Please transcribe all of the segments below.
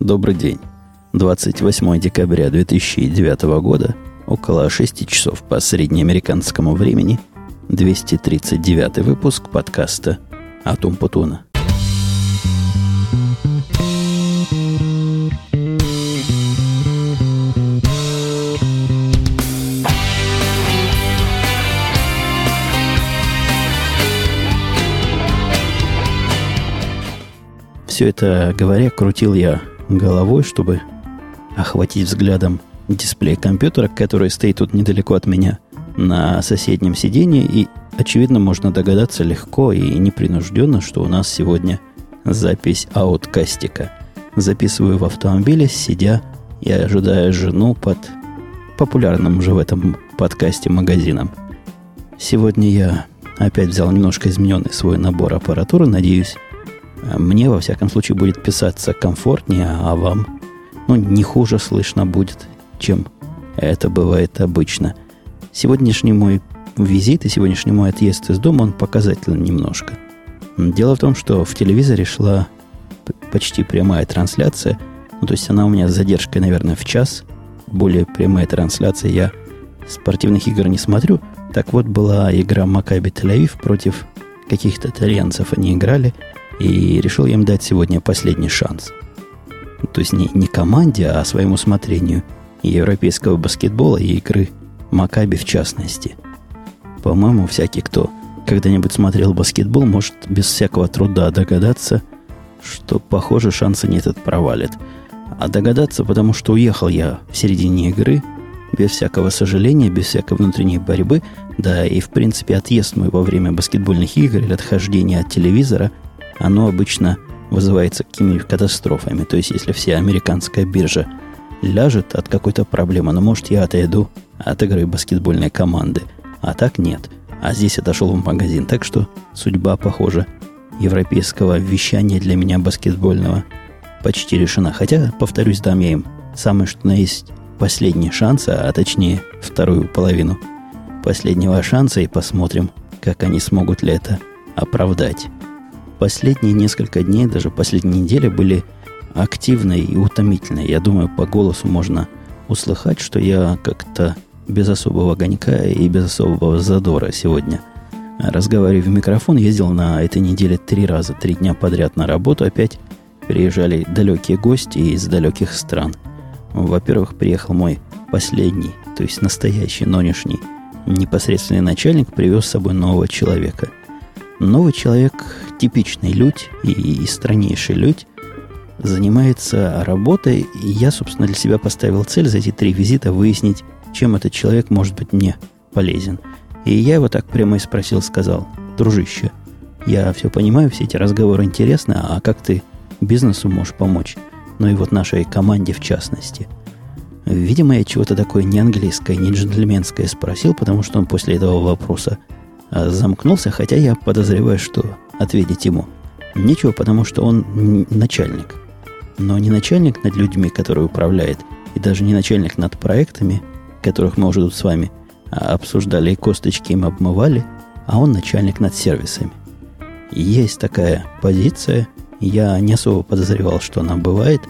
Добрый день. 28 декабря 2009 года, около 6 часов по среднеамериканскому времени, 239 выпуск подкаста «Атум Путуна». Все это говоря, крутил я головой, чтобы охватить взглядом дисплей компьютера, который стоит тут недалеко от меня на соседнем сиденье, и, очевидно, можно догадаться легко и непринужденно, что у нас сегодня запись ауткастика. Записываю в автомобиле, сидя и ожидая жену под популярным уже в этом подкасте магазином. Сегодня я опять взял немножко измененный свой набор аппаратуры. Надеюсь, мне, во всяком случае, будет писаться комфортнее, а вам, ну, не хуже слышно будет, чем это бывает обычно. Сегодняшний мой визит и сегодняшний мой отъезд из дома, он показательный немножко. Дело в том, что в телевизоре шла почти прямая трансляция, ну, то есть она у меня с задержкой, наверное, в час, более прямая трансляция, я спортивных игр не смотрю. Так вот, была игра Макаби Тель-Авив против каких-то итальянцев они играли – и решил им дать сегодня последний шанс. То есть не, не команде, а своему усмотрению европейского баскетбола и игры Макаби в частности. По-моему, всякий, кто когда-нибудь смотрел баскетбол, может без всякого труда догадаться, что, похоже, шанса нет, этот провалит. А догадаться, потому что уехал я в середине игры, без всякого сожаления, без всякой внутренней борьбы, да и, в принципе, отъезд мой во время баскетбольных игр или отхождение от телевизора – оно обычно вызывается какими-нибудь катастрофами. То есть, если вся американская биржа ляжет от какой-то проблемы, ну, может, я отойду от игры баскетбольной команды. А так нет. А здесь отошел в магазин. Так что судьба, похоже, европейского вещания для меня баскетбольного почти решена. Хотя, повторюсь, дам я им самый что на есть последний шанс, а точнее вторую половину последнего шанса и посмотрим, как они смогут ли это оправдать последние несколько дней, даже последние недели были активной и утомительной. Я думаю, по голосу можно услыхать, что я как-то без особого огонька и без особого задора сегодня разговариваю в микрофон. Ездил на этой неделе три раза, три дня подряд на работу. Опять приезжали далекие гости из далеких стран. Во-первых, приехал мой последний, то есть настоящий, нынешний непосредственный начальник, привез с собой нового человека – Новый человек, типичный людь и, и страннейший людь, занимается работой, и я, собственно, для себя поставил цель за эти три визита выяснить, чем этот человек может быть мне полезен. И я его так прямо и спросил, сказал, дружище, я все понимаю, все эти разговоры интересны, а как ты бизнесу можешь помочь? Ну и вот нашей команде в частности. Видимо, я чего-то такое не английское, не джентльменское спросил, потому что он после этого вопроса замкнулся, хотя я подозреваю, что ответить ему нечего, потому что он начальник. Но не начальник над людьми, которые управляет, и даже не начальник над проектами, которых мы уже тут с вами а, обсуждали и косточки им обмывали, а он начальник над сервисами. Есть такая позиция, я не особо подозревал, что она бывает,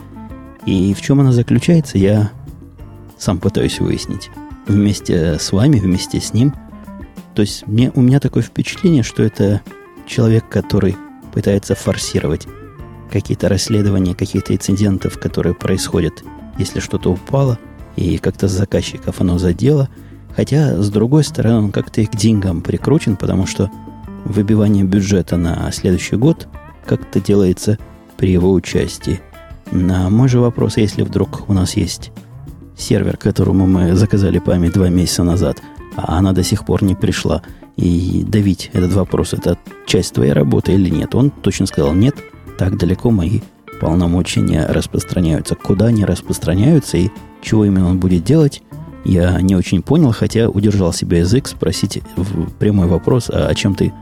и в чем она заключается, я сам пытаюсь выяснить. Вместе с вами, вместе с ним – то есть мне, у меня такое впечатление, что это человек, который пытается форсировать какие-то расследования каких-то инцидентов, которые происходят, если что-то упало, и как-то заказчиков оно задело. Хотя, с другой стороны, он как-то и к деньгам прикручен, потому что выбивание бюджета на следующий год как-то делается при его участии. На мой же вопрос, если вдруг у нас есть сервер, которому мы заказали память два месяца назад – а она до сих пор не пришла. И давить этот вопрос, это часть твоей работы или нет? Он точно сказал, нет, так далеко мои полномочия распространяются. Куда они распространяются и чего именно он будет делать, я не очень понял, хотя удержал себе язык спросить прямой вопрос, а чем ты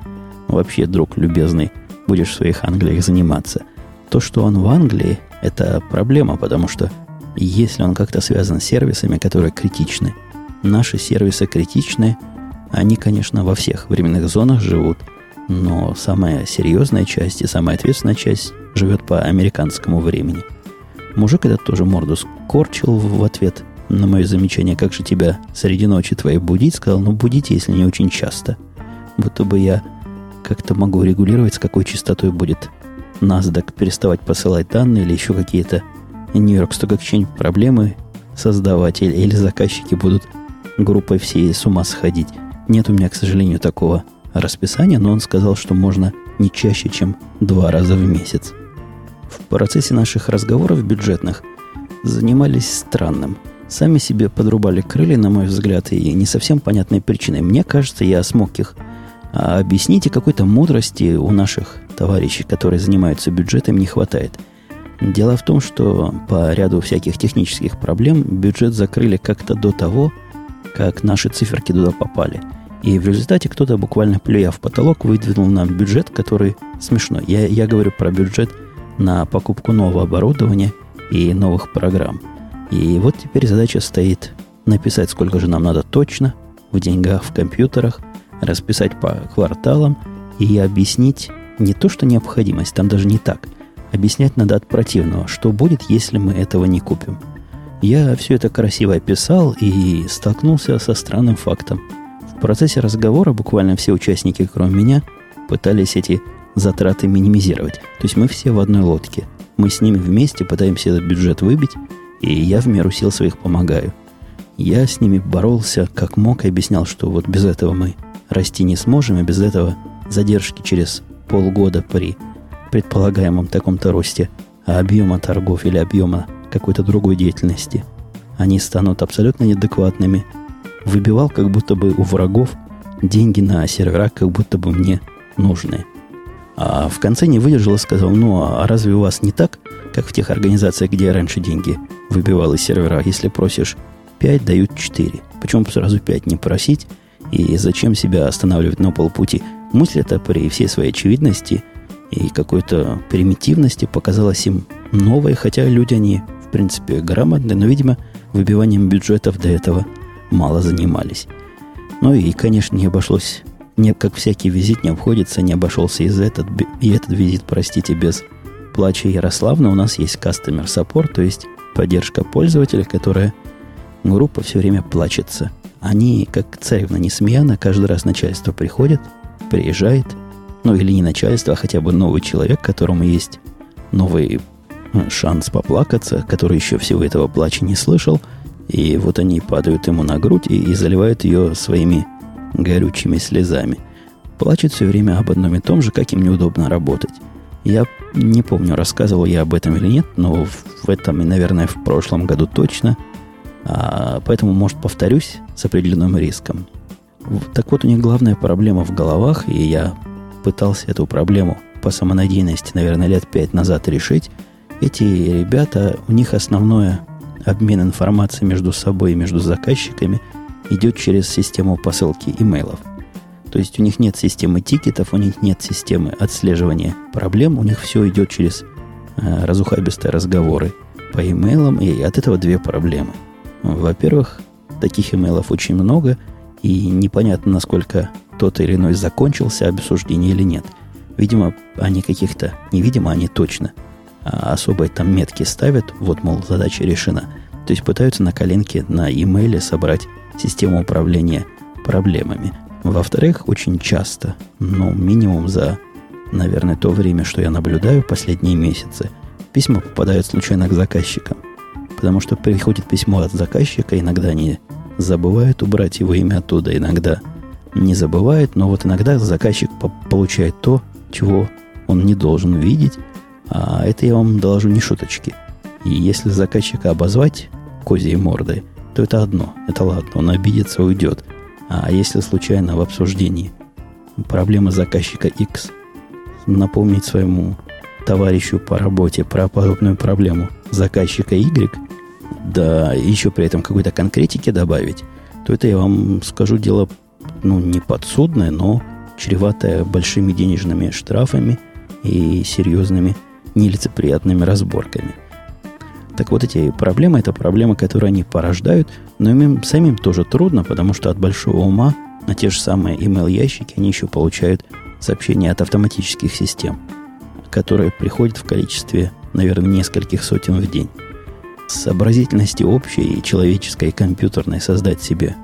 вообще, друг любезный, будешь в своих Англиях заниматься? То, что он в Англии, это проблема, потому что если он как-то связан с сервисами, которые критичны, Наши сервисы критичны. Они, конечно, во всех временных зонах живут, но самая серьезная часть и самая ответственная часть живет по американскому времени. Мужик этот тоже морду скорчил в ответ на мое замечание, как же тебя среди ночи твоей будить, сказал, ну будите, если не очень часто. Будто бы я как-то могу регулировать, с какой частотой будет NASDAQ переставать посылать данные или еще какие-то Нью-Йорк Stock Exchange проблемы создавать или, или заказчики будут группой всей с ума сходить. Нет у меня, к сожалению, такого расписания, но он сказал, что можно не чаще, чем два раза в месяц. В процессе наших разговоров бюджетных занимались странным. Сами себе подрубали крылья, на мой взгляд, и не совсем понятной причиной. Мне кажется, я смог их а объяснить, и какой-то мудрости у наших товарищей, которые занимаются бюджетом, не хватает. Дело в том, что по ряду всяких технических проблем бюджет закрыли как-то до того, как наши циферки туда попали – и в результате кто-то буквально плюя в потолок выдвинул нам бюджет, который смешной. Я, я говорю про бюджет на покупку нового оборудования и новых программ. И вот теперь задача стоит написать, сколько же нам надо точно в деньгах, в компьютерах, расписать по кварталам и объяснить не то, что необходимость, там даже не так. Объяснять надо от противного, что будет, если мы этого не купим. Я все это красиво описал и столкнулся со странным фактом – в процессе разговора буквально все участники, кроме меня, пытались эти затраты минимизировать. То есть мы все в одной лодке. Мы с ними вместе пытаемся этот бюджет выбить, и я в меру сил своих помогаю. Я с ними боролся как мог и объяснял, что вот без этого мы расти не сможем, и без этого задержки через полгода при предполагаемом таком-то росте а объема торгов или объема какой-то другой деятельности, они станут абсолютно неадекватными – выбивал как будто бы у врагов деньги на сервера, как будто бы мне нужны. А в конце не выдержал и сказал, ну а разве у вас не так, как в тех организациях, где я раньше деньги выбивал из сервера? Если просишь 5, дают 4. Почему сразу 5 не просить? И зачем себя останавливать на полпути? Мысль эта при всей своей очевидности и какой-то примитивности показалась им новой, хотя люди они, принципе, грамотные, но, видимо, выбиванием бюджетов до этого – мало занимались. Ну и, конечно, не обошлось, не, как всякий визит не обходится, не обошелся из этот, и этот визит, простите, без плача Ярославна. У нас есть customer support, то есть поддержка пользователя, которая группа все время плачется. Они, как царевна Несмеяна, каждый раз начальство приходит, приезжает, ну или не начальство, а хотя бы новый человек, которому есть новый шанс поплакаться, который еще всего этого плача не слышал – и вот они падают ему на грудь и, и заливают ее своими горючими слезами. Плачет все время об одном и том же, как им неудобно работать. Я не помню, рассказывал я об этом или нет, но в этом и, наверное, в прошлом году точно. А, поэтому, может, повторюсь с определенным риском. Так вот, у них главная проблема в головах, и я пытался эту проблему по самонадеянности, наверное, лет пять назад решить. Эти ребята, у них основное обмен информацией между собой и между заказчиками идет через систему посылки имейлов. То есть у них нет системы тикетов, у них нет системы отслеживания проблем, у них все идет через э, разухабистые разговоры по имейлам, и от этого две проблемы. Во-первых, таких имейлов очень много, и непонятно, насколько тот или иной закончился обсуждение или нет. Видимо, они каких-то, невидимо, они точно – особые там метки ставят, вот, мол, задача решена. То есть пытаются на коленке на имейле собрать систему управления проблемами. Во-вторых, очень часто, ну, минимум за, наверное, то время, что я наблюдаю последние месяцы, письма попадают случайно к заказчикам. Потому что приходит письмо от заказчика, иногда они забывают убрать его имя оттуда, иногда не забывают, но вот иногда заказчик получает то, чего он не должен видеть, а это я вам доложу не шуточки. И если заказчика обозвать козьей мордой, то это одно. Это ладно, он обидится, уйдет. А если случайно в обсуждении проблема заказчика X напомнить своему товарищу по работе про подобную проблему заказчика Y, да еще при этом какой-то конкретики добавить, то это я вам скажу дело ну, не подсудное, но чреватое большими денежными штрафами и серьезными нелицеприятными разборками. Так вот, эти проблемы – это проблемы, которые они порождают, но им самим тоже трудно, потому что от большого ума на те же самые email-ящики они еще получают сообщения от автоматических систем, которые приходят в количестве, наверное, нескольких сотен в день. сообразительности общей и человеческой и компьютерной создать себе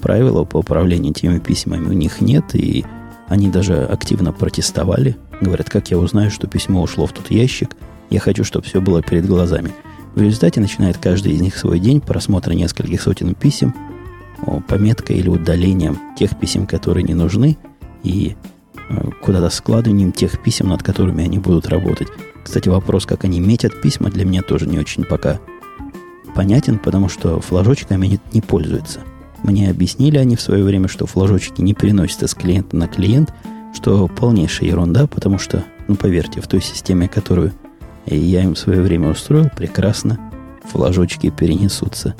правила по управлению этими письмами у них нет, и они даже активно протестовали. Говорят, как я узнаю, что письмо ушло в тот ящик, я хочу, чтобы все было перед глазами. В результате начинает каждый из них свой день просмотра нескольких сотен писем, пометкой или удалением тех писем, которые не нужны, и э, куда-то складыванием тех писем, над которыми они будут работать. Кстати, вопрос, как они метят письма, для меня тоже не очень пока понятен, потому что флажочками они не пользуются. Мне объяснили они в свое время, что флажочки не переносятся с клиента на клиент, что полнейшая ерунда, потому что, ну поверьте, в той системе, которую я им в свое время устроил, прекрасно флажочки перенесутся.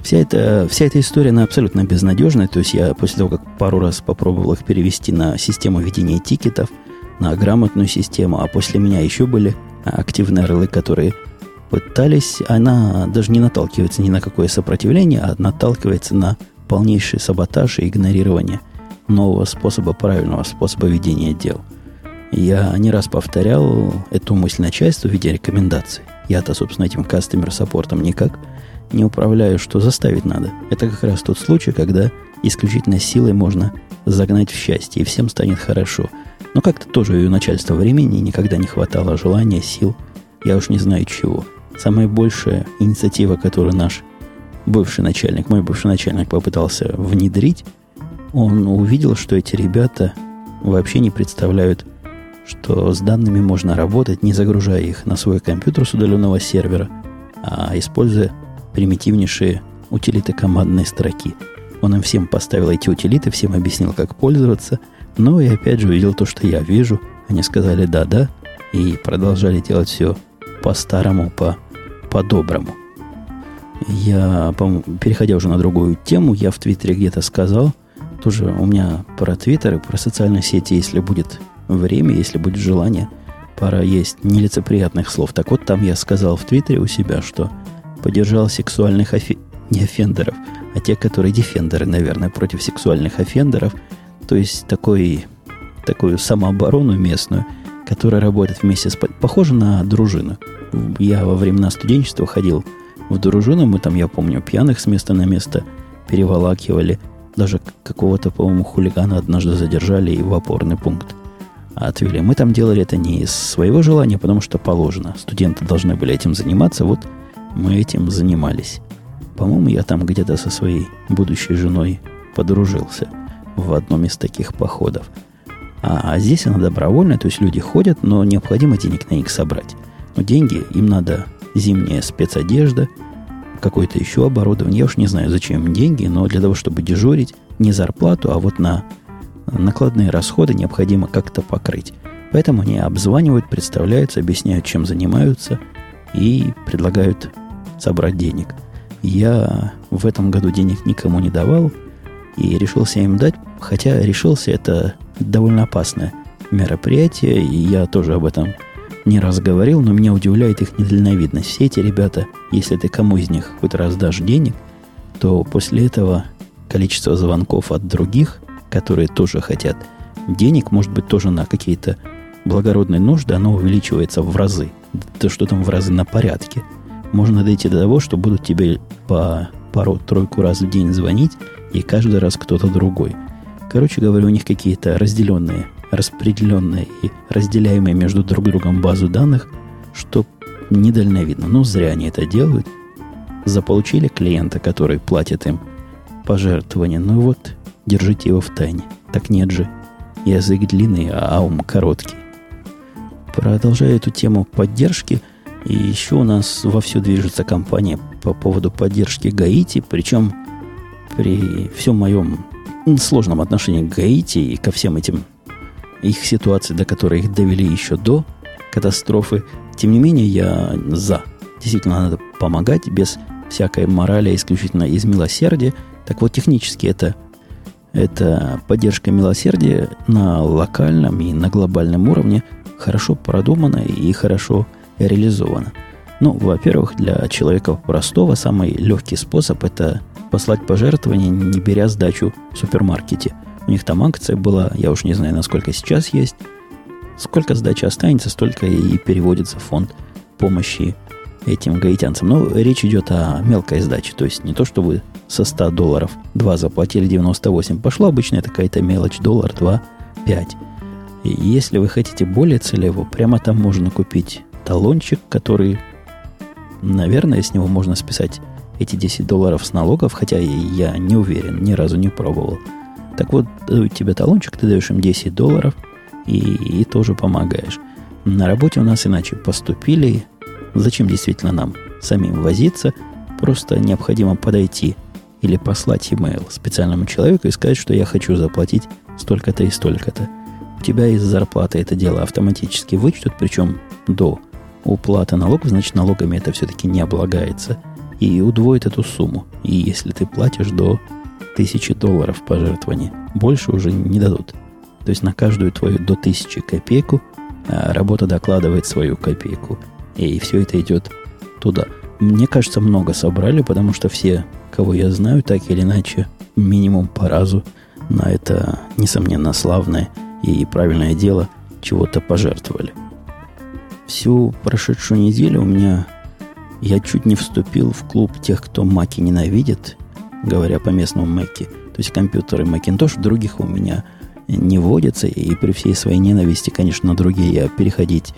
Вся эта, вся эта история, она абсолютно безнадежная. То есть я после того, как пару раз попробовал их перевести на систему ведения тикетов, на грамотную систему, а после меня еще были активные орлы, которые пытались, она даже не наталкивается ни на какое сопротивление, а наталкивается на полнейший саботаж и игнорирование нового способа, правильного способа ведения дел. Я не раз повторял эту мысль начальству в виде рекомендаций. Я-то, собственно, этим кастомер-саппортом никак не управляю, что заставить надо. Это как раз тот случай, когда исключительно силой можно загнать в счастье, и всем станет хорошо. Но как-то тоже у начальства времени никогда не хватало желания, сил, я уж не знаю чего – Самая большая инициатива, которую наш бывший начальник, мой бывший начальник попытался внедрить, он увидел, что эти ребята вообще не представляют, что с данными можно работать, не загружая их на свой компьютер с удаленного сервера, а используя примитивнейшие утилиты командной строки. Он им всем поставил эти утилиты, всем объяснил, как пользоваться, но и опять же увидел то, что я вижу. Они сказали «да-да» и продолжали делать все по-старому, по по-доброму. Я, переходя уже на другую тему, я в Твиттере где-то сказал, тоже у меня про Твиттер и про социальные сети, если будет время, если будет желание, пора есть нелицеприятных слов. Так вот, там я сказал в Твиттере у себя, что поддержал сексуальных offe... не offender ов, а те, которые defender ы, наверное, против сексуальных offender ов. То есть такой, такую самооборону местную, которая работает вместе с... Похоже на дружину я во времена студенчества ходил в дружину, мы там, я помню, пьяных с места на место переволакивали. Даже какого-то, по-моему, хулигана однажды задержали и в опорный пункт отвели. Мы там делали это не из своего желания, потому что положено. Студенты должны были этим заниматься, вот мы этим занимались. По-моему, я там где-то со своей будущей женой подружился в одном из таких походов. А, а здесь она добровольная, то есть люди ходят, но необходимо денег на них собрать. Но деньги, им надо зимняя спецодежда, какое-то еще оборудование. Я уж не знаю, зачем деньги, но для того, чтобы дежурить, не зарплату, а вот на накладные расходы необходимо как-то покрыть. Поэтому они обзванивают, представляются, объясняют, чем занимаются и предлагают собрать денег. Я в этом году денег никому не давал и решился им дать, хотя решился это довольно опасное мероприятие, и я тоже об этом не раз говорил, но меня удивляет их недальновидность. Все эти ребята, если ты кому из них хоть раз дашь денег, то после этого количество звонков от других, которые тоже хотят денег, может быть, тоже на какие-то благородные нужды, оно увеличивается в разы. Да что там в разы на порядке. Можно дойти до того, что будут тебе по пару-тройку раз в день звонить, и каждый раз кто-то другой. Короче говоря, у них какие-то разделенные распределенные и разделяемые между друг другом базу данных, что недальновидно. Но зря они это делают. Заполучили клиента, который платит им пожертвования. Ну вот, держите его в тайне. Так нет же. Язык длинный, а ум короткий. Продолжая эту тему поддержки, и еще у нас вовсю движется компания по поводу поддержки Гаити, причем при всем моем сложном отношении к Гаити и ко всем этим их ситуации, до которой их довели еще до катастрофы. Тем не менее, я за. Действительно, надо помогать без всякой морали, исключительно из милосердия. Так вот, технически это, это поддержка милосердия на локальном и на глобальном уровне хорошо продумана и хорошо реализована. Ну, во-первых, для человека простого самый легкий способ – это послать пожертвование, не беря сдачу в супермаркете – у них там акция была, я уж не знаю, насколько сейчас есть. Сколько сдачи останется, столько и переводится в фонд помощи этим гаитянцам. Но речь идет о мелкой сдаче. То есть не то, что вы со 100 долларов 2 заплатили 98. Пошло обычная какая-то мелочь, доллар, 2, 5. И если вы хотите более целево, прямо там можно купить талончик, который, наверное, с него можно списать эти 10 долларов с налогов, хотя я не уверен, ни разу не пробовал. Так вот, дают тебе талончик, ты даешь им 10 долларов и, и тоже помогаешь. На работе у нас иначе поступили. Зачем действительно нам самим возиться? Просто необходимо подойти или послать email специальному человеку и сказать, что я хочу заплатить столько-то и столько-то. У тебя из зарплаты это дело автоматически вычтут, причем до уплаты налогов, значит, налогами это все-таки не облагается. И удвоит эту сумму. И если ты платишь до тысячи долларов пожертвования, больше уже не дадут. То есть на каждую твою до тысячи копейку а работа докладывает свою копейку. И все это идет туда. Мне кажется, много собрали, потому что все, кого я знаю, так или иначе, минимум по разу на это, несомненно, славное и правильное дело чего-то пожертвовали. Всю прошедшую неделю у меня я чуть не вступил в клуб тех, кто маки ненавидит, говоря по местному Мэкке. То есть компьютеры Macintosh, других у меня не водятся, и при всей своей ненависти, конечно, на другие я переходить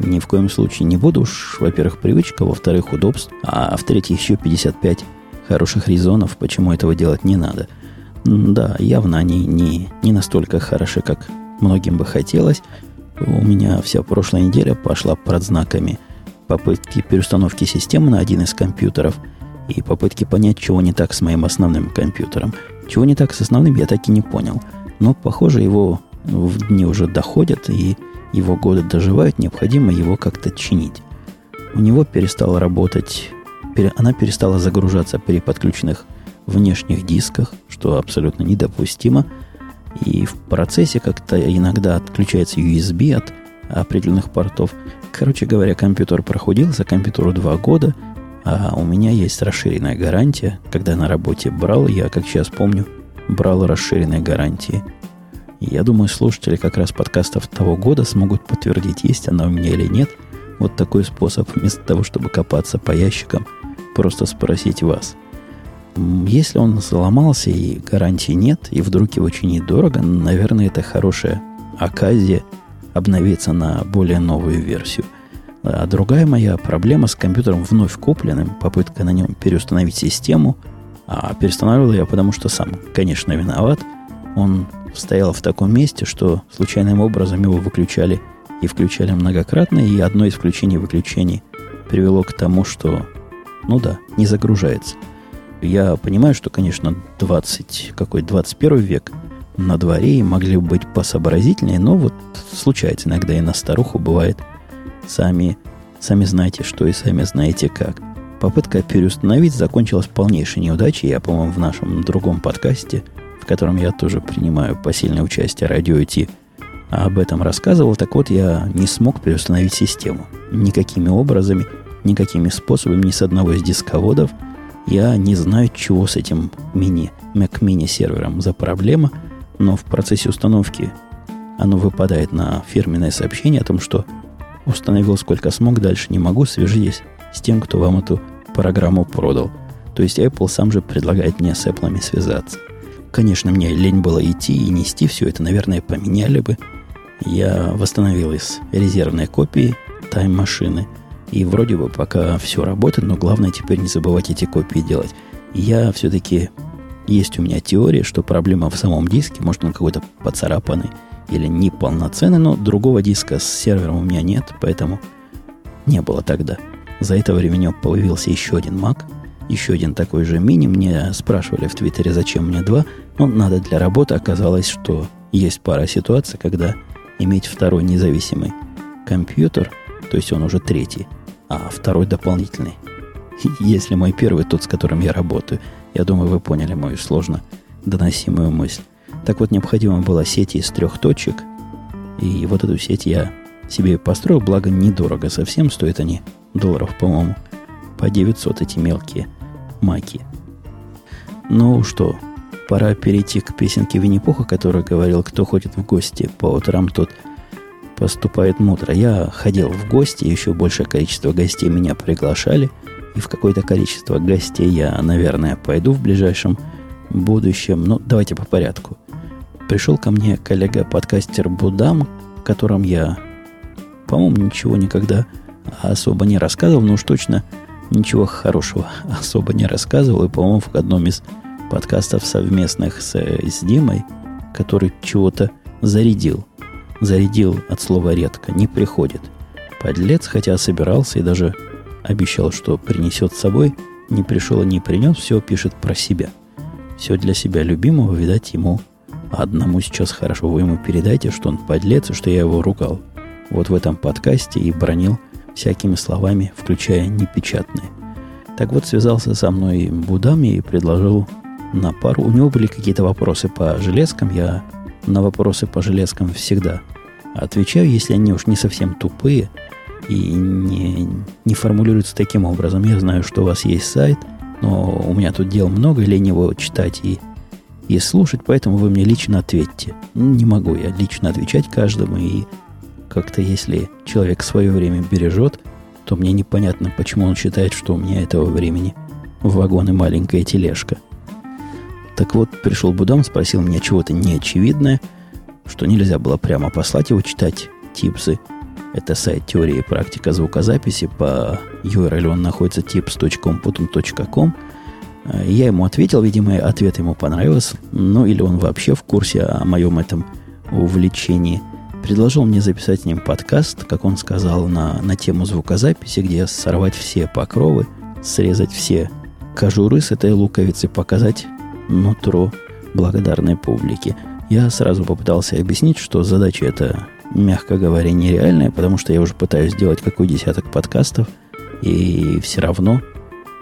ни в коем случае не буду. Уж, во-первых, привычка, во-вторых, удобств, а в-третьих, еще 55 хороших резонов, почему этого делать не надо. Да, явно они не, не настолько хороши, как многим бы хотелось. У меня вся прошлая неделя пошла под знаками попытки переустановки системы на один из компьютеров и попытки понять, чего не так с моим основным компьютером. Чего не так с основным, я так и не понял. Но, похоже, его в дни уже доходят, и его годы доживают, необходимо его как-то чинить. У него перестала работать, она перестала загружаться при подключенных внешних дисках, что абсолютно недопустимо – и в процессе как-то иногда отключается USB от определенных портов. Короче говоря, компьютер проходился, компьютеру два года, а у меня есть расширенная гарантия. Когда на работе брал, я, как сейчас помню, брал расширенные гарантии. Я думаю, слушатели как раз подкастов того года смогут подтвердить, есть она у меня или нет. Вот такой способ, вместо того, чтобы копаться по ящикам, просто спросить вас. Если он сломался и гарантии нет, и вдруг его чинить дорого, наверное, это хорошая оказия обновиться на более новую версию. А другая моя проблема с компьютером вновь купленным, попытка на нем переустановить систему, а переустанавливал я потому, что сам, конечно, виноват. Он стоял в таком месте, что случайным образом его выключали и включали многократно, и одно из включений-выключений привело к тому, что, ну да, не загружается – я понимаю, что, конечно, 20, какой 21 век на дворе и могли бы быть посообразительнее, но вот случается иногда и на старуху бывает. Сами, сами знаете, что и сами знаете как. Попытка переустановить закончилась полнейшей неудачей. Я, по-моему, в нашем другом подкасте, в котором я тоже принимаю посильное участие, радио идти, об этом рассказывал. Так вот, я не смог переустановить систему. Никакими образами, никакими способами, ни с одного из дисководов – я не знаю, чего с этим мини, Mac Mini сервером за проблема, но в процессе установки оно выпадает на фирменное сообщение о том, что установил сколько смог, дальше не могу, свяжитесь с тем, кто вам эту программу продал. То есть Apple сам же предлагает мне с Apple связаться. Конечно, мне лень было идти и нести все это, наверное, поменяли бы. Я восстановил из резервной копии тайм-машины – и вроде бы пока все работает, но главное теперь не забывать эти копии делать. Я все-таки... Есть у меня теория, что проблема в самом диске, может он какой-то поцарапанный или неполноценный, но другого диска с сервером у меня нет, поэтому не было тогда. За это время у него появился еще один Mac, еще один такой же мини. Мне спрашивали в Твиттере, зачем мне два. Но надо для работы. Оказалось, что есть пара ситуаций, когда иметь второй независимый компьютер, то есть он уже третий, а второй дополнительный. Если мой первый тот, с которым я работаю, я думаю, вы поняли мою сложно доносимую мысль. Так вот, необходима была сеть из трех точек, и вот эту сеть я себе построил, благо недорого совсем, стоят они долларов, по-моему, по 900 эти мелкие маки. Ну что, пора перейти к песенке Винни-Пуха, который говорил, кто ходит в гости по утрам, тот поступает мудро. Я ходил в гости, еще большее количество гостей меня приглашали, и в какое-то количество гостей я, наверное, пойду в ближайшем будущем. Ну, давайте по порядку. Пришел ко мне коллега-подкастер Будам, котором я, по-моему, ничего никогда особо не рассказывал, но уж точно ничего хорошего особо не рассказывал. И, по-моему, в одном из подкастов совместных с, с Димой, который чего-то зарядил. Зарядил от слова редко, не приходит. Подлец, хотя собирался и даже обещал, что принесет с собой, не пришел и не принес, все пишет про себя. Все для себя любимого, видать, ему одному сейчас хорошо. Вы ему передайте, что он подлец, и что я его ругал. Вот в этом подкасте и бронил всякими словами, включая непечатные. Так вот, связался со мной Будами и предложил на пару. У него были какие-то вопросы по железкам. Я на вопросы по железкам всегда отвечаю, если они уж не совсем тупые и не, не формулируются таким образом. Я знаю, что у вас есть сайт, но у меня тут дел много, лень его читать и, и слушать, поэтому вы мне лично ответьте. Не могу я лично отвечать каждому, и как-то если человек свое время бережет, то мне непонятно, почему он считает, что у меня этого времени в вагоны маленькая тележка. Так вот, пришел Будам, спросил меня чего-то неочевидное, что нельзя было прямо послать его читать типсы. Это сайт теории и практика звукозаписи. По URL он находится tips.com.com. Я ему ответил, видимо, ответ ему понравился. Ну, или он вообще в курсе о моем этом увлечении – предложил мне записать с ним подкаст, как он сказал, на, на тему звукозаписи, где сорвать все покровы, срезать все кожуры с этой луковицы, показать нутро благодарной публике. Я сразу попытался объяснить, что задача эта, мягко говоря, нереальная, потому что я уже пытаюсь сделать какой десяток подкастов, и все равно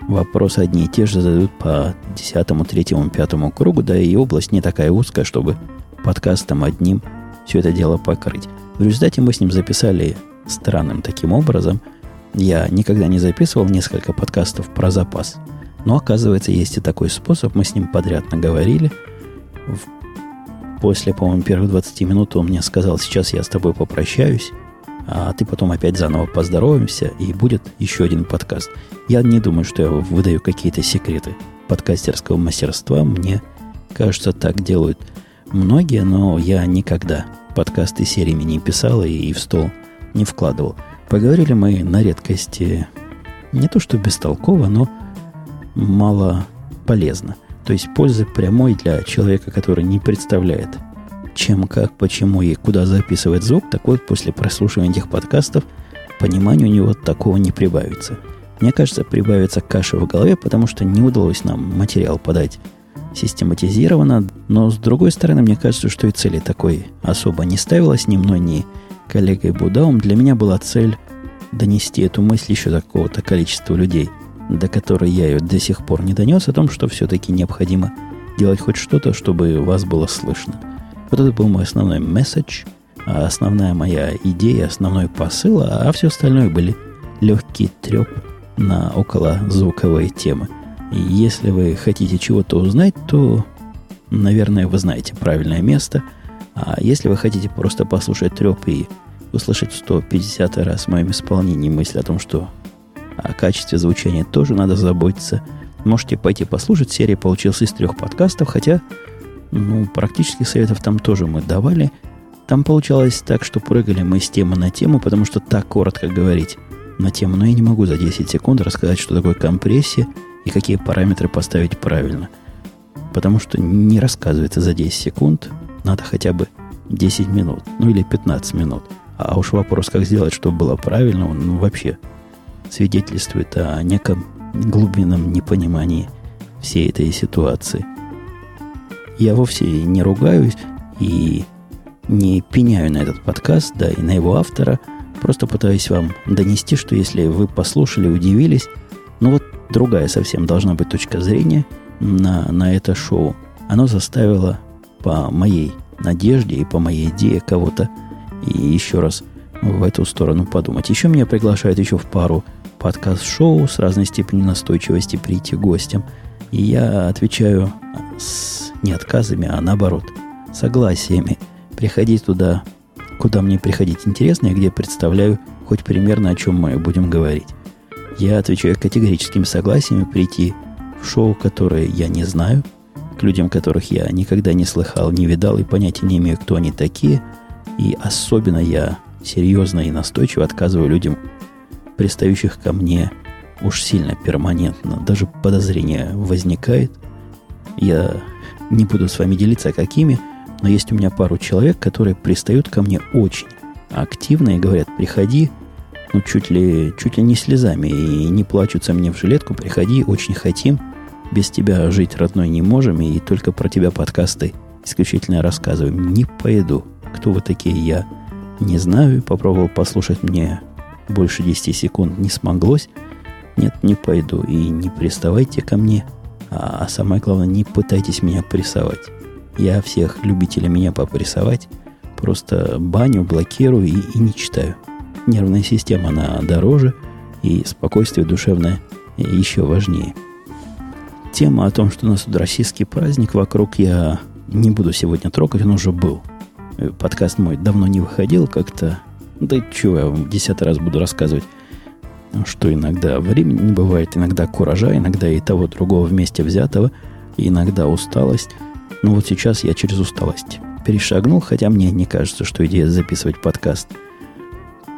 вопросы одни и те же задают по десятому, третьему, пятому кругу, да и область не такая узкая, чтобы подкастом одним все это дело покрыть. В результате мы с ним записали странным таким образом. Я никогда не записывал несколько подкастов про запас. Но оказывается, есть и такой способ. Мы с ним подряд наговорили. После, по-моему, первых 20 минут он мне сказал, сейчас я с тобой попрощаюсь, а ты потом опять заново поздороваемся, и будет еще один подкаст. Я не думаю, что я выдаю какие-то секреты подкастерского мастерства. Мне кажется, так делают многие, но я никогда подкасты сериями не писал и в стол не вкладывал. Поговорили мы на редкости не то что бестолково, но мало полезно. То есть пользы прямой для человека, который не представляет, чем, как, почему и куда записывать звук, так вот после прослушивания этих подкастов пониманию у него такого не прибавится. Мне кажется, прибавится каша в голове, потому что не удалось нам материал подать систематизировано, но с другой стороны, мне кажется, что и цели такой особо не ставилась ни мной, ни коллегой Будаум. Для меня была цель донести эту мысль еще до какого-то количества людей, до которой я ее до сих пор не донес, о том, что все-таки необходимо делать хоть что-то, чтобы вас было слышно. Вот это был мой основной месседж, а основная моя идея, основной посыл, а все остальное были легкий треп на около звуковые темы – и если вы хотите чего-то узнать, то, наверное, вы знаете правильное место. А если вы хотите просто послушать треп и услышать 150 раз в моем исполнении мысль о том, что о качестве звучания тоже надо заботиться, можете пойти послушать. Серия получилась из трех подкастов, хотя ну, практически советов там тоже мы давали. Там получалось так, что прыгали мы с темы на тему, потому что так коротко говорить на тему. Но я не могу за 10 секунд рассказать, что такое компрессия – и какие параметры поставить правильно. Потому что не рассказывается за 10 секунд, надо хотя бы 10 минут, ну или 15 минут. А уж вопрос, как сделать, чтобы было правильно, он ну, вообще свидетельствует о неком глубинном непонимании всей этой ситуации. Я вовсе не ругаюсь и не пеняю на этот подкаст, да, и на его автора. Просто пытаюсь вам донести, что если вы послушали, удивились, ну вот другая совсем должна быть точка зрения на, на это шоу. Оно заставило по моей надежде и по моей идее кого-то и еще раз в эту сторону подумать. Еще меня приглашают еще в пару подкаст-шоу с разной степенью настойчивости прийти гостям. И я отвечаю с не отказами, а наоборот, согласиями. Приходить туда куда мне приходить интересно и где представляю хоть примерно, о чем мы будем говорить. Я отвечаю категорическим согласием прийти в шоу, которое я не знаю, к людям, которых я никогда не слыхал, не видал и понятия не имею, кто они такие. И особенно я серьезно и настойчиво отказываю людям, пристающих ко мне уж сильно перманентно. Даже подозрение возникает. Я не буду с вами делиться, какими, но есть у меня пару человек, которые пристают ко мне очень активно и говорят, приходи, ну, чуть ли, чуть ли не слезами, и не плачутся мне в жилетку, приходи, очень хотим, без тебя жить родной не можем, и только про тебя подкасты исключительно рассказываем. Не пойду. Кто вы такие, я не знаю. Попробовал послушать мне больше 10 секунд, не смоглось. Нет, не пойду. И не приставайте ко мне. А самое главное, не пытайтесь меня прессовать. Я всех любителей меня попрессовать просто баню, блокирую и, и не читаю. Нервная система, она дороже, и спокойствие душевное еще важнее. Тема о том, что у нас тут российский праздник вокруг, я не буду сегодня трогать, он уже был. Подкаст мой давно не выходил как-то. Да чего я вам десятый раз буду рассказывать, что иногда времени не бывает, иногда куража, иногда и того другого вместе взятого, иногда усталость. Но вот сейчас я через усталость перешагнул, хотя мне не кажется, что идея записывать подкаст,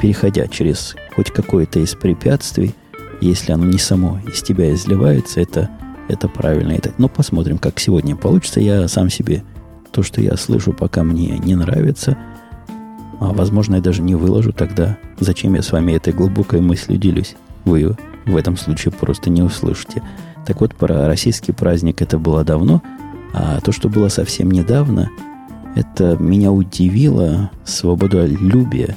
переходя через хоть какое-то из препятствий, если оно не само из тебя изливается, это, это правильно. Это, но посмотрим, как сегодня получится. Я сам себе то, что я слышу, пока мне не нравится, а возможно, я даже не выложу тогда. Зачем я с вами этой глубокой мыслью делюсь? Вы в этом случае просто не услышите. Так вот, про российский праздник это было давно, а то, что было совсем недавно – это меня удивило свободолюбие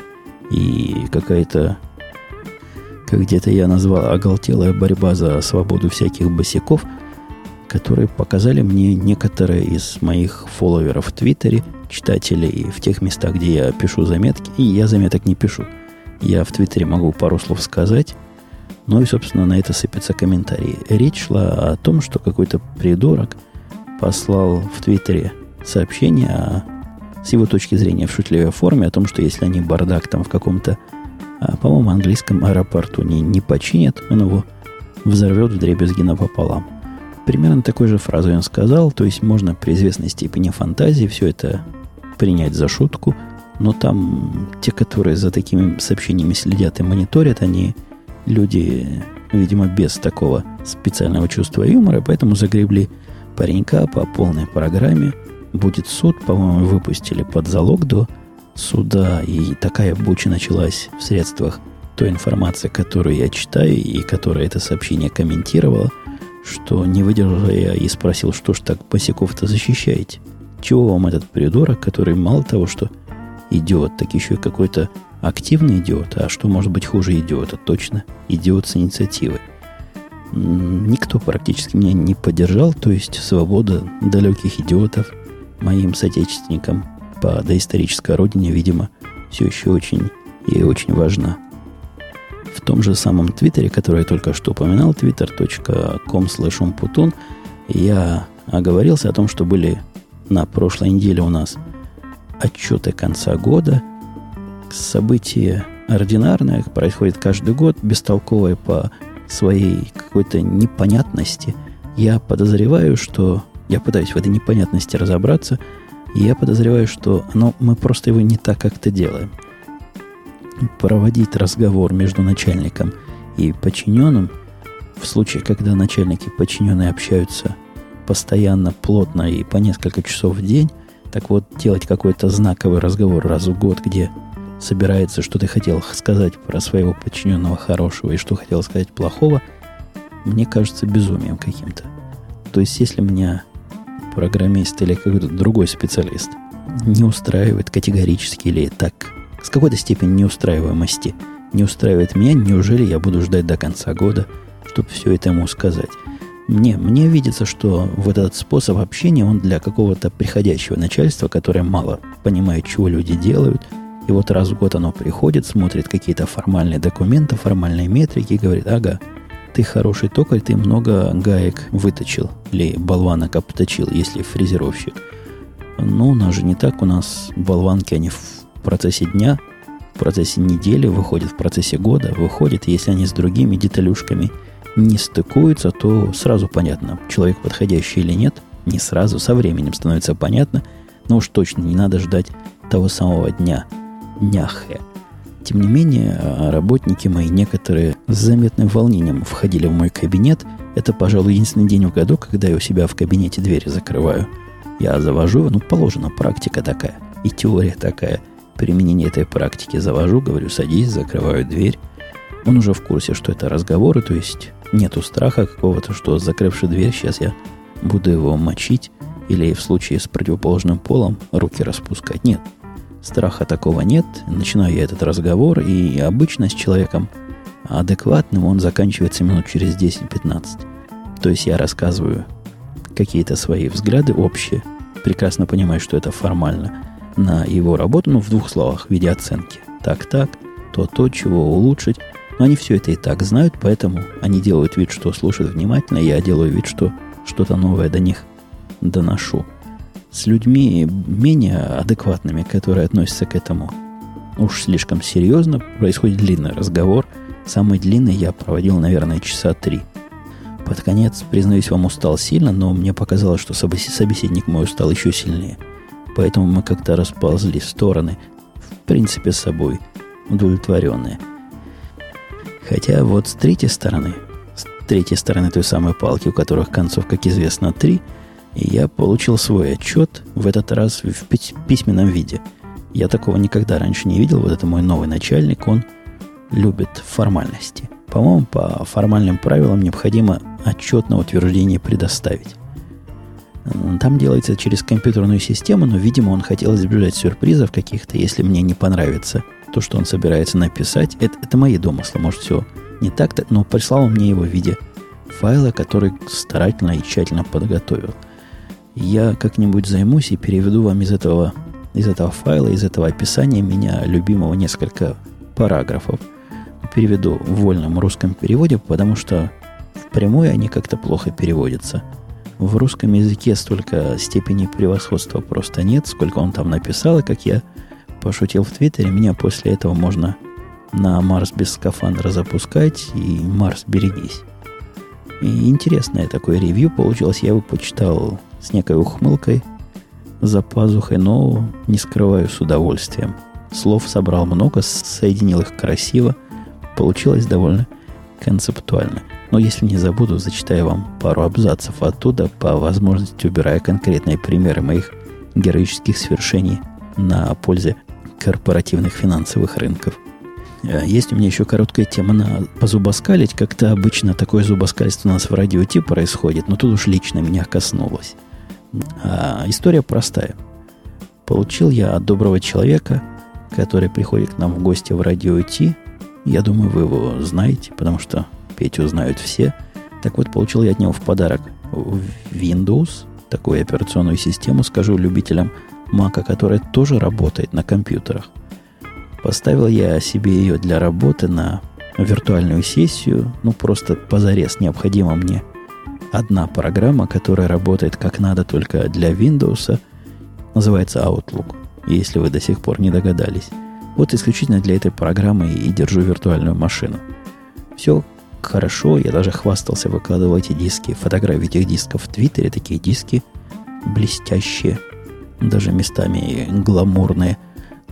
и какая-то, как где-то я назвал, оголтелая борьба за свободу всяких босиков, которые показали мне некоторые из моих фолловеров в Твиттере, читателей в тех местах, где я пишу заметки, и я заметок не пишу. Я в Твиттере могу пару слов сказать, ну и, собственно, на это сыпятся комментарии. Речь шла о том, что какой-то придурок послал в Твиттере сообщение о, с его точки зрения в шутливой форме о том, что если они бардак там в каком-то, а, по-моему, английском аэропорту не, не починят, он его взорвет в дребезги напополам. Примерно такой же фразой он сказал, то есть можно при известной степени фантазии все это принять за шутку, но там те, которые за такими сообщениями следят и мониторят, они люди, видимо, без такого специального чувства юмора, поэтому загребли паренька по полной программе – будет суд, по-моему, выпустили под залог до суда, и такая буча началась в средствах той информации, которую я читаю и которая это сообщение комментировала, что не выдержал я и спросил, что ж так босиков-то защищаете? Чего вам этот придурок, который мало того, что идиот, так еще и какой-то активный идиот, а что может быть хуже идиота? Точно, идиот с инициативой. Никто практически меня не поддержал, то есть свобода далеких идиотов – моим соотечественникам по доисторической родине, видимо, все еще очень и очень важна. В том же самом Твиттере, который я только что упоминал, twitter.com slash я оговорился о том, что были на прошлой неделе у нас отчеты конца года. Событие ординарное, происходит каждый год, бестолковое по своей какой-то непонятности. Я подозреваю, что я пытаюсь в этой непонятности разобраться, и я подозреваю, что оно, мы просто его не так как-то делаем. Проводить разговор между начальником и подчиненным в случае, когда начальники и подчиненные общаются постоянно, плотно и по несколько часов в день, так вот, делать какой-то знаковый разговор раз в год, где собирается, что ты хотел сказать про своего подчиненного хорошего и что хотел сказать плохого, мне кажется безумием каким-то. То есть, если меня программист или какой-то другой специалист не устраивает категорически или так, с какой-то степени неустраиваемости не устраивает меня, неужели я буду ждать до конца года, чтобы все это ему сказать? Мне, мне видится, что вот этот способ общения, он для какого-то приходящего начальства, которое мало понимает, чего люди делают, и вот раз в год оно приходит, смотрит какие-то формальные документы, формальные метрики и говорит, ага, ты хороший токарь, ты много гаек выточил или болванок обточил, если фрезеровщик. Ну, у нас же не так, у нас болванки, они процессе дня, в процессе недели, выходит в процессе года, выходит, если они с другими деталюшками не стыкуются, то сразу понятно, человек подходящий или нет. Не сразу, со временем становится понятно, но уж точно не надо ждать того самого дня, дня. Тем не менее, работники мои некоторые с заметным волнением входили в мой кабинет. Это, пожалуй, единственный день в году, когда я у себя в кабинете двери закрываю. Я завожу, ну, положена практика такая, и теория такая. Применение этой практики завожу, говорю, садись, закрываю дверь. Он уже в курсе, что это разговоры, то есть нету страха какого-то, что закрывши дверь, сейчас я буду его мочить или в случае с противоположным полом руки распускать. Нет, Страха такого нет. Начинаю я этот разговор, и обычно с человеком адекватным он заканчивается минут через 10-15. То есть я рассказываю какие-то свои взгляды общие, прекрасно понимаю, что это формально, на его работу, ну, в двух словах, в виде оценки. Так-так, то-то, чего улучшить. Но они все это и так знают, поэтому они делают вид, что слушают внимательно, я делаю вид, что что-то новое до них доношу с людьми менее адекватными, которые относятся к этому уж слишком серьезно, происходит длинный разговор. Самый длинный я проводил, наверное, часа три. Под конец, признаюсь, вам устал сильно, но мне показалось, что собеседник мой устал еще сильнее. Поэтому мы как-то расползли в стороны, в принципе, с собой удовлетворенные. Хотя вот с третьей стороны, с третьей стороны той самой палки, у которых концов, как известно, три – я получил свой отчет, в этот раз в письменном виде. Я такого никогда раньше не видел. Вот это мой новый начальник, он любит формальности. По-моему, по формальным правилам необходимо отчет на утверждение предоставить. Там делается через компьютерную систему, но, видимо, он хотел избежать сюрпризов каких-то, если мне не понравится то, что он собирается написать. Это, это мои домыслы, может, все не так, но прислал он мне его в виде файла, который старательно и тщательно подготовил. Я как-нибудь займусь и переведу вам из этого, из этого файла, из этого описания меня любимого несколько параграфов. Переведу в вольном русском переводе, потому что в прямой они как-то плохо переводятся. В русском языке столько степени превосходства просто нет, сколько он там написал, и как я пошутил в Твиттере, меня после этого можно на Марс без скафандра запускать, и Марс берегись. И интересное такое ревью получилось, я его почитал с некой ухмылкой за пазухой, но не скрываю с удовольствием. Слов собрал много, соединил их красиво. Получилось довольно концептуально. Но если не забуду, зачитаю вам пару абзацев оттуда, по возможности убирая конкретные примеры моих героических свершений на пользе корпоративных финансовых рынков. Э, есть у меня еще короткая тема на позубоскалить. Как-то обычно такое зубоскальство у нас в радио Ти происходит, но тут уж лично меня коснулось. А, история простая. Получил я от доброго человека, который приходит к нам в гости в радио Ти. Я думаю, вы его знаете, потому что Петю знают все. Так вот, получил я от него в подарок Windows, такую операционную систему, скажу любителям Мака, которая тоже работает на компьютерах. Поставил я себе ее для работы на виртуальную сессию, ну просто позарез необходимо мне – одна программа, которая работает как надо только для Windows, называется Outlook, если вы до сих пор не догадались. Вот исключительно для этой программы и держу виртуальную машину. Все хорошо, я даже хвастался, выкладывал эти диски, фотографии этих дисков в Твиттере, такие диски блестящие, даже местами гламурные.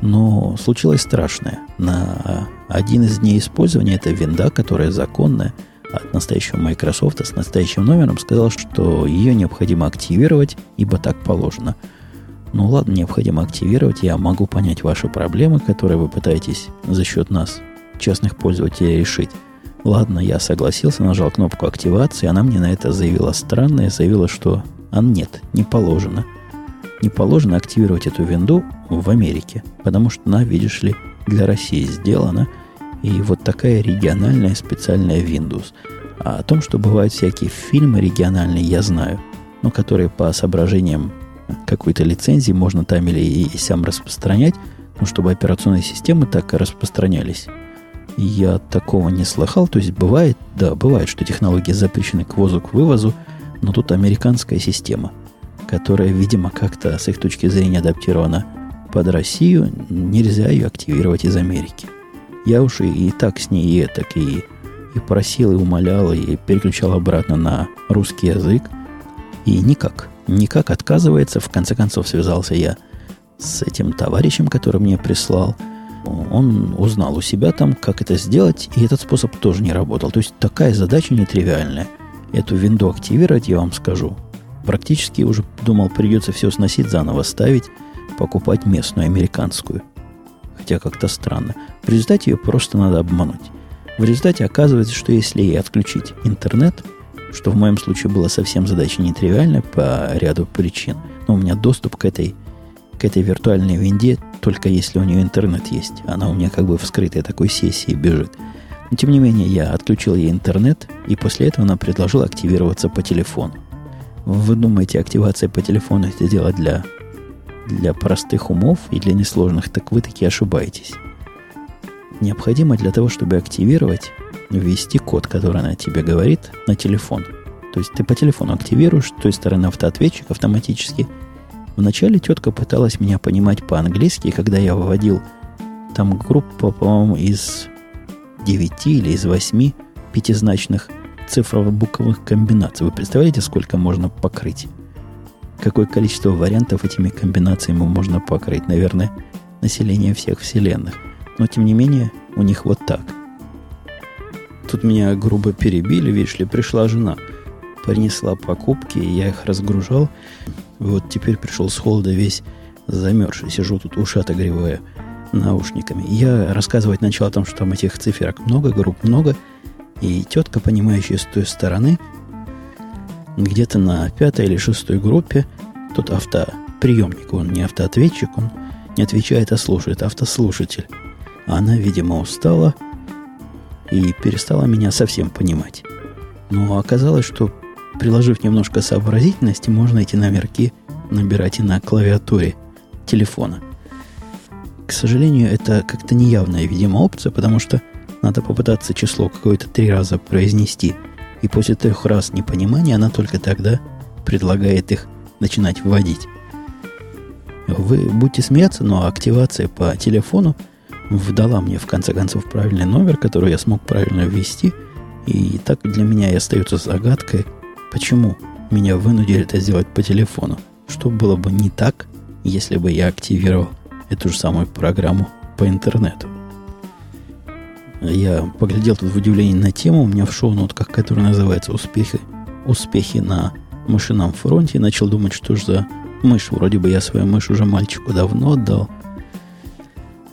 Но случилось страшное. На один из дней использования это винда, которая законная – от настоящего Microsoft с настоящим номером сказал, что ее необходимо активировать, ибо так положено. Ну ладно, необходимо активировать, я могу понять ваши проблемы, которые вы пытаетесь за счет нас, частных пользователей, решить. Ладно, я согласился, нажал кнопку активации, она мне на это заявила странное, заявила, что а нет, не положено. Не положено активировать эту винду в Америке, потому что она, видишь ли, для России сделана – и вот такая региональная специальная Windows. А о том, что бывают всякие фильмы региональные, я знаю, но которые по соображениям какой-то лицензии можно там или и сам распространять, ну, чтобы операционные системы так распространялись. Я такого не слыхал. То есть бывает, да, бывает, что технологии запрещены к ввозу, к вывозу, но тут американская система, которая, видимо, как-то с их точки зрения адаптирована под Россию, нельзя ее активировать из Америки. Я уж и, и так с ней, и так, и, и просил, и умолял, и переключал обратно на русский язык. И никак, никак отказывается. В конце концов связался я с этим товарищем, который мне прислал. Он узнал у себя там, как это сделать, и этот способ тоже не работал. То есть такая задача нетривиальная. Эту винду активировать, я вам скажу, практически уже думал, придется все сносить, заново ставить, покупать местную, американскую. Хотя как-то странно. В результате ее просто надо обмануть. В результате оказывается, что если ей отключить интернет, что в моем случае было совсем задача нетривиальная по ряду причин, но у меня доступ к этой, к этой виртуальной винде только если у нее интернет есть. Она у меня как бы в скрытой такой сессии бежит. Но тем не менее, я отключил ей интернет, и после этого она предложила активироваться по телефону. Вы думаете, активация по телефону это дело для, для простых умов и для несложных, так вы таки ошибаетесь. Необходимо для того, чтобы активировать, ввести код, который она тебе говорит, на телефон. То есть ты по телефону активируешь, с той стороны автоответчик автоматически. Вначале тетка пыталась меня понимать по-английски, когда я выводил там группу, по-моему, из 9 или из 8 пятизначных цифрово-буквовых комбинаций. Вы представляете, сколько можно покрыть? Какое количество вариантов этими комбинациями можно покрыть? Наверное, население всех вселенных. Но, тем не менее, у них вот так. Тут меня грубо перебили, видишь ли, пришла жена. Принесла покупки, я их разгружал. Вот теперь пришел с холода весь замерзший. Сижу тут, уши отогреваю наушниками. Я рассказывать начал о том, что там этих циферок много, групп много – и тетка, понимающая с той стороны, где-то на пятой или шестой группе, тот автоприемник, он не автоответчик, он не отвечает, а слушает, автослушатель. Она, видимо, устала и перестала меня совсем понимать. Но оказалось, что приложив немножко сообразительности, можно эти номерки набирать и на клавиатуре телефона. К сожалению, это как-то неявная, видимо, опция, потому что надо попытаться число какое-то три раза произнести. И после трех раз непонимания она только тогда предлагает их начинать вводить. Вы будете смеяться, но активация по телефону вдала мне в конце концов правильный номер, который я смог правильно ввести. И так для меня и остается загадкой, почему меня вынудили это сделать по телефону. Что было бы не так, если бы я активировал эту же самую программу по интернету. Я поглядел тут в удивлении на тему. У меня в шоу-нотках, которая называется «Успехи, успехи на мышином фронте». И начал думать, что же за мышь. Вроде бы я свою мышь уже мальчику давно отдал.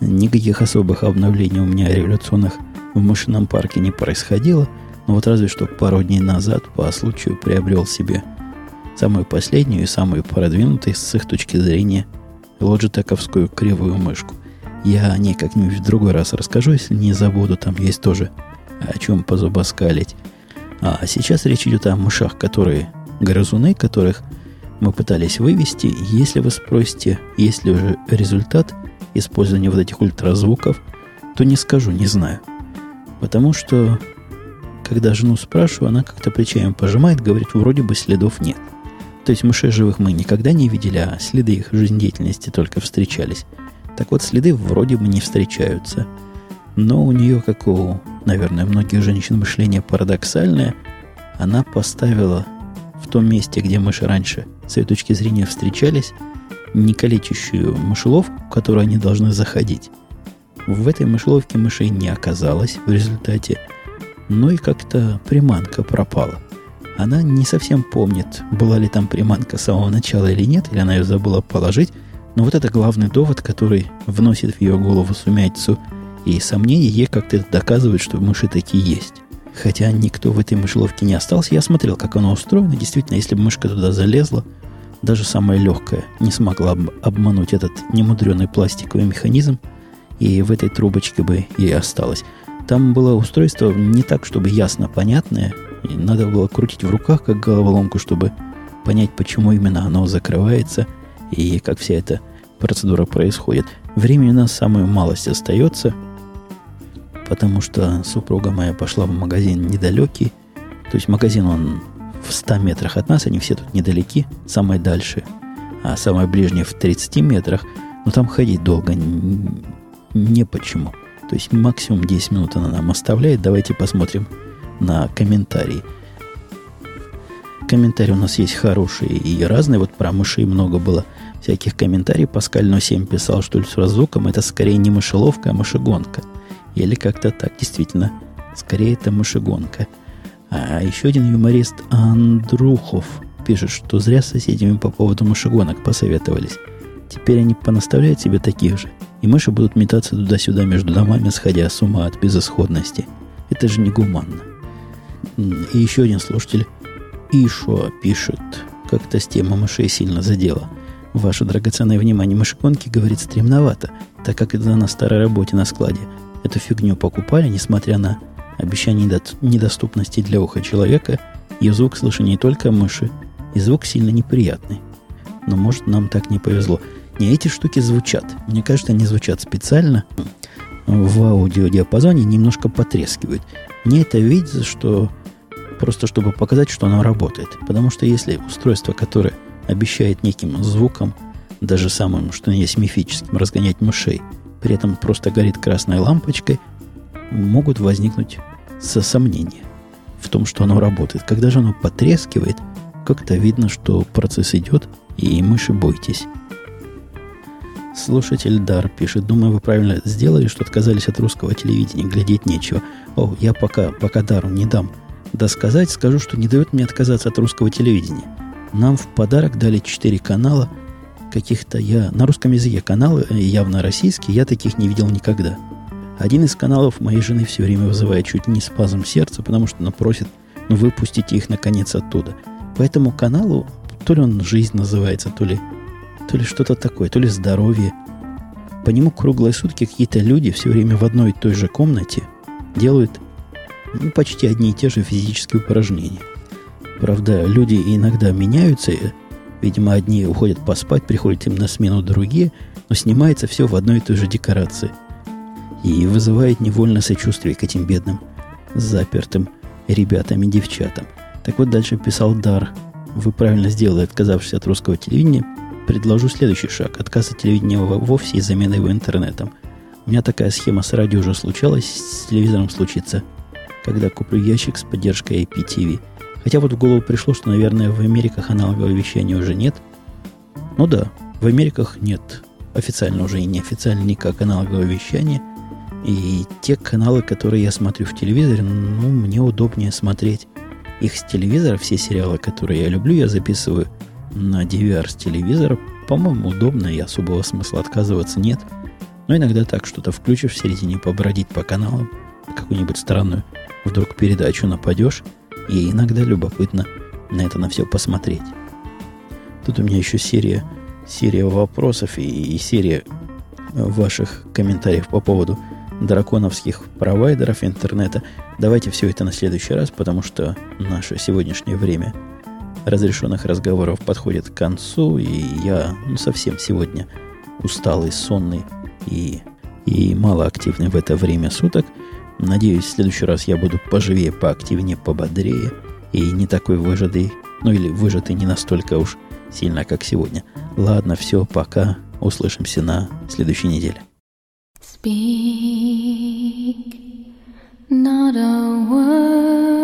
Никаких особых обновлений у меня революционных в мышином парке не происходило. Но вот разве что пару дней назад по случаю приобрел себе самую последнюю и самую продвинутую с их точки зрения лоджитековскую кривую мышку. Я о ней как-нибудь в другой раз расскажу, если не забуду. Там есть тоже о чем позубоскалить. А сейчас речь идет о мышах, которые грызуны, которых мы пытались вывести. Если вы спросите, есть ли уже результат использования вот этих ультразвуков, то не скажу, не знаю. Потому что, когда жену спрашиваю, она как-то плечами пожимает, говорит, вроде бы следов нет. То есть мышей живых мы никогда не видели, а следы их жизнедеятельности только встречались. Так вот, следы вроде бы не встречаются. Но у нее, как у, наверное, многих женщин, мышление парадоксальное. Она поставила в том месте, где мыши раньше, с ее точки зрения, встречались, не калечащую мышеловку, в которую они должны заходить. В этой мышеловке мышей не оказалось в результате, но и как-то приманка пропала. Она не совсем помнит, была ли там приманка с самого начала или нет, или она ее забыла положить, но вот это главный довод, который вносит в ее голову сумятицу и сомнения, ей как-то доказывает, что мыши такие есть. Хотя никто в этой мышеловке не остался. Я смотрел, как оно устроено. Действительно, если бы мышка туда залезла, даже самая легкая не смогла бы обмануть этот немудренный пластиковый механизм, и в этой трубочке бы ей осталось. Там было устройство не так, чтобы ясно понятное, и надо было крутить в руках, как головоломку, чтобы понять, почему именно оно закрывается – и как вся эта процедура происходит. Времени у нас самую малость остается, потому что супруга моя пошла в магазин недалекий. То есть магазин, он в 100 метрах от нас, они все тут недалеки, самые дальше, а самое ближнее в 30 метрах. Но там ходить долго не почему. То есть максимум 10 минут она нам оставляет. Давайте посмотрим на комментарии. Комментарии у нас есть хорошие и разные. Вот про мышей много было всяких комментариев. Паскаль 07 писал, что с звуком это скорее не мышеловка, а мышегонка. Или как-то так. Действительно, скорее это мышегонка. А еще один юморист Андрухов пишет, что зря с соседями по поводу мышегонок посоветовались. Теперь они понаставляют себе таких же. И мыши будут метаться туда-сюда между домами, сходя с ума от безысходности. Это же не гуманно. И еще один слушатель Ишо пишет, как-то с темой мышей сильно задела. Ваше драгоценное внимание мышеконки, говорит, стремновато, так как это на старой работе на складе. Эту фигню покупали, несмотря на обещание недоступности для уха человека, ее звук слышен не только мыши, и звук сильно неприятный. Но может нам так не повезло. Не эти штуки звучат. Мне кажется, они звучат специально в аудиодиапазоне, немножко потрескивают. Мне это видится, что просто чтобы показать, что оно работает. Потому что если устройство, которое обещает неким звуком, даже самым, что есть мифическим, разгонять мышей, при этом просто горит красной лампочкой, могут возникнуть со сомнения в том, что оно работает. Когда же оно потрескивает, как-то видно, что процесс идет, и мыши бойтесь. Слушатель Дар пишет, думаю, вы правильно сделали, что отказались от русского телевидения, глядеть нечего. О, я пока, пока Дару не дам. Да сказать, скажу, что не дает мне отказаться от русского телевидения. Нам в подарок дали четыре канала, каких-то я... На русском языке каналы, э, явно российские, я таких не видел никогда. Один из каналов моей жены все время вызывает чуть не спазм сердца, потому что она просит ну, выпустите их наконец оттуда. По этому каналу, то ли он «Жизнь» называется, то ли, то ли что-то такое, то ли «Здоровье». По нему круглые сутки какие-то люди все время в одной и той же комнате делают ну, почти одни и те же физические упражнения. Правда, люди иногда меняются, видимо, одни уходят поспать, приходят им на смену другие, но снимается все в одной и той же декорации – и вызывает невольно сочувствие к этим бедным, запертым ребятам и девчатам. Так вот, дальше писал Дар. Вы правильно сделали, отказавшись от русского телевидения. Предложу следующий шаг. Отказ от телевидения вовсе и замена его интернетом. У меня такая схема с радио уже случалась, с телевизором случится, когда куплю ящик с поддержкой IPTV. Хотя вот в голову пришло, что, наверное, в Америках аналогового вещания уже нет. Ну да, в Америках нет официально уже и неофициально никак аналогового вещания – и те каналы, которые я смотрю в телевизоре, ну, мне удобнее смотреть их с телевизора. Все сериалы, которые я люблю, я записываю на DVR с телевизора. По-моему, удобно, и особого смысла отказываться нет. Но иногда так что-то включишь в середине, побродить по каналам, какую-нибудь странную вдруг передачу нападешь, и иногда любопытно на это на все посмотреть. Тут у меня еще серия, серия вопросов и, и серия ваших комментариев по поводу драконовских провайдеров интернета. Давайте все это на следующий раз, потому что наше сегодняшнее время разрешенных разговоров подходит к концу, и я ну, совсем сегодня усталый, сонный и, и малоактивный в это время суток. Надеюсь, в следующий раз я буду поживее, поактивнее, пободрее и не такой выжатый, ну или выжатый не настолько уж сильно, как сегодня. Ладно, все, пока. Услышимся на следующей неделе. Speak not a word.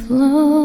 flow.